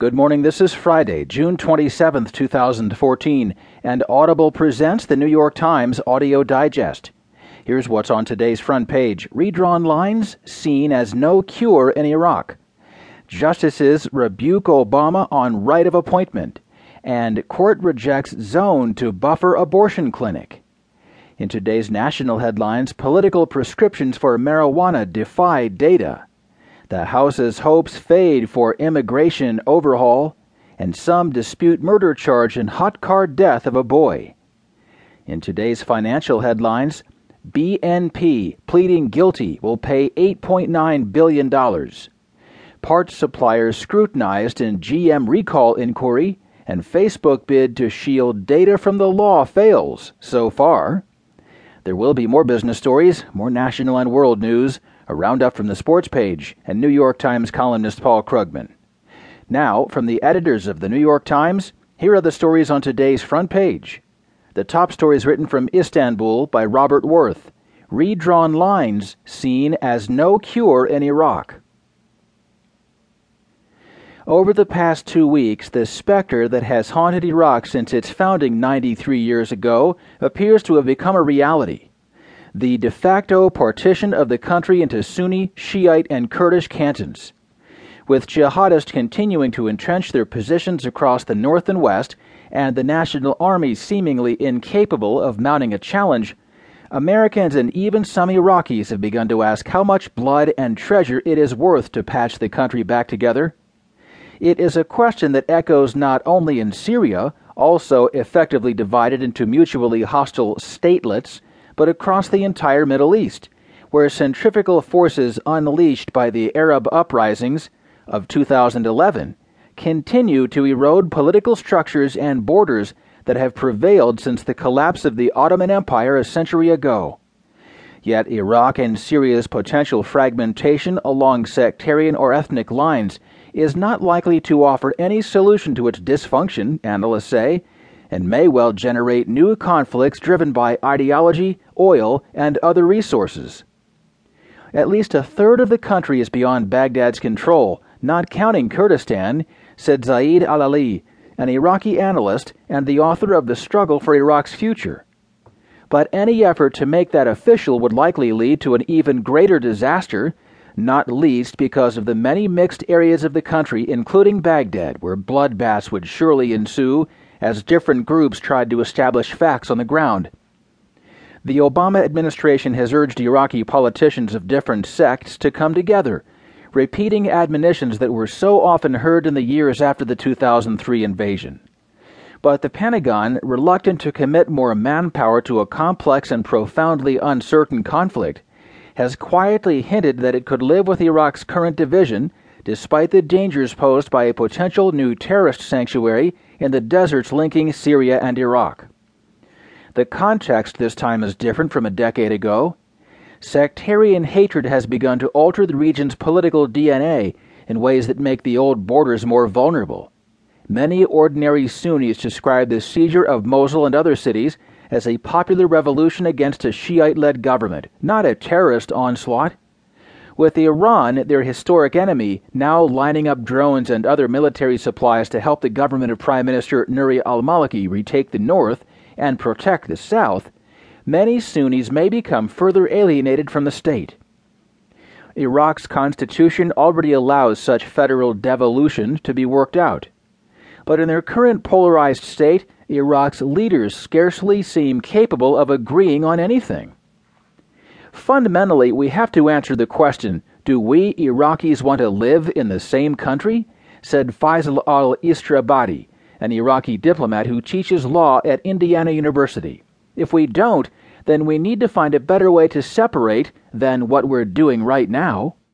Good morning. This is Friday, June 27th, 2014, and Audible presents the New York Times Audio Digest. Here's what's on today's front page Redrawn lines seen as no cure in Iraq. Justices rebuke Obama on right of appointment, and court rejects zone to buffer abortion clinic. In today's national headlines, political prescriptions for marijuana defy data. The House's hopes fade for immigration overhaul, and some dispute murder charge in hot car death of a boy. In today's financial headlines, BNP pleading guilty will pay $8.9 billion. Parts suppliers scrutinized in GM recall inquiry, and Facebook bid to shield data from the law fails so far. There will be more business stories, more national and world news a roundup from the sports page, and New York Times columnist Paul Krugman. Now, from the editors of the New York Times, here are the stories on today's front page. The top stories written from Istanbul by Robert Worth. Redrawn lines seen as no cure in Iraq. Over the past two weeks, the specter that has haunted Iraq since its founding 93 years ago appears to have become a reality the de facto partition of the country into Sunni, Shiite, and Kurdish cantons. With jihadists continuing to entrench their positions across the north and west, and the National Army seemingly incapable of mounting a challenge, Americans and even some Iraqis have begun to ask how much blood and treasure it is worth to patch the country back together. It is a question that echoes not only in Syria, also effectively divided into mutually hostile statelets, but across the entire Middle East, where centrifugal forces unleashed by the Arab uprisings of 2011 continue to erode political structures and borders that have prevailed since the collapse of the Ottoman Empire a century ago. Yet Iraq and Syria's potential fragmentation along sectarian or ethnic lines is not likely to offer any solution to its dysfunction, analysts say, and may well generate new conflicts driven by ideology, oil, and other resources. At least a third of the country is beyond Baghdad's control, not counting Kurdistan, said Zaid al Ali, an Iraqi analyst and the author of The Struggle for Iraq's Future. But any effort to make that official would likely lead to an even greater disaster, not least because of the many mixed areas of the country, including Baghdad, where bloodbaths would surely ensue as different groups tried to establish facts on the ground. The Obama administration has urged Iraqi politicians of different sects to come together, repeating admonitions that were so often heard in the years after the 2003 invasion. But the Pentagon, reluctant to commit more manpower to a complex and profoundly uncertain conflict, has quietly hinted that it could live with Iraq's current division despite the dangers posed by a potential new terrorist sanctuary in the deserts linking Syria and Iraq. The context this time is different from a decade ago. Sectarian hatred has begun to alter the region's political DNA in ways that make the old borders more vulnerable. Many ordinary Sunnis describe the seizure of Mosul and other cities as a popular revolution against a Shiite led government, not a terrorist onslaught with the Iran, their historic enemy, now lining up drones and other military supplies to help the government of Prime Minister Nouri al Maliki retake the north and protect the south, many Sunnis may become further alienated from the state. Iraq's constitution already allows such federal devolution to be worked out. But in their current polarized state, Iraq's leaders scarcely seem capable of agreeing on anything. Fundamentally, we have to answer the question do we Iraqis want to live in the same country? said Faisal al Istrabadi, an Iraqi diplomat who teaches law at Indiana University. If we don't, then we need to find a better way to separate than what we're doing right now.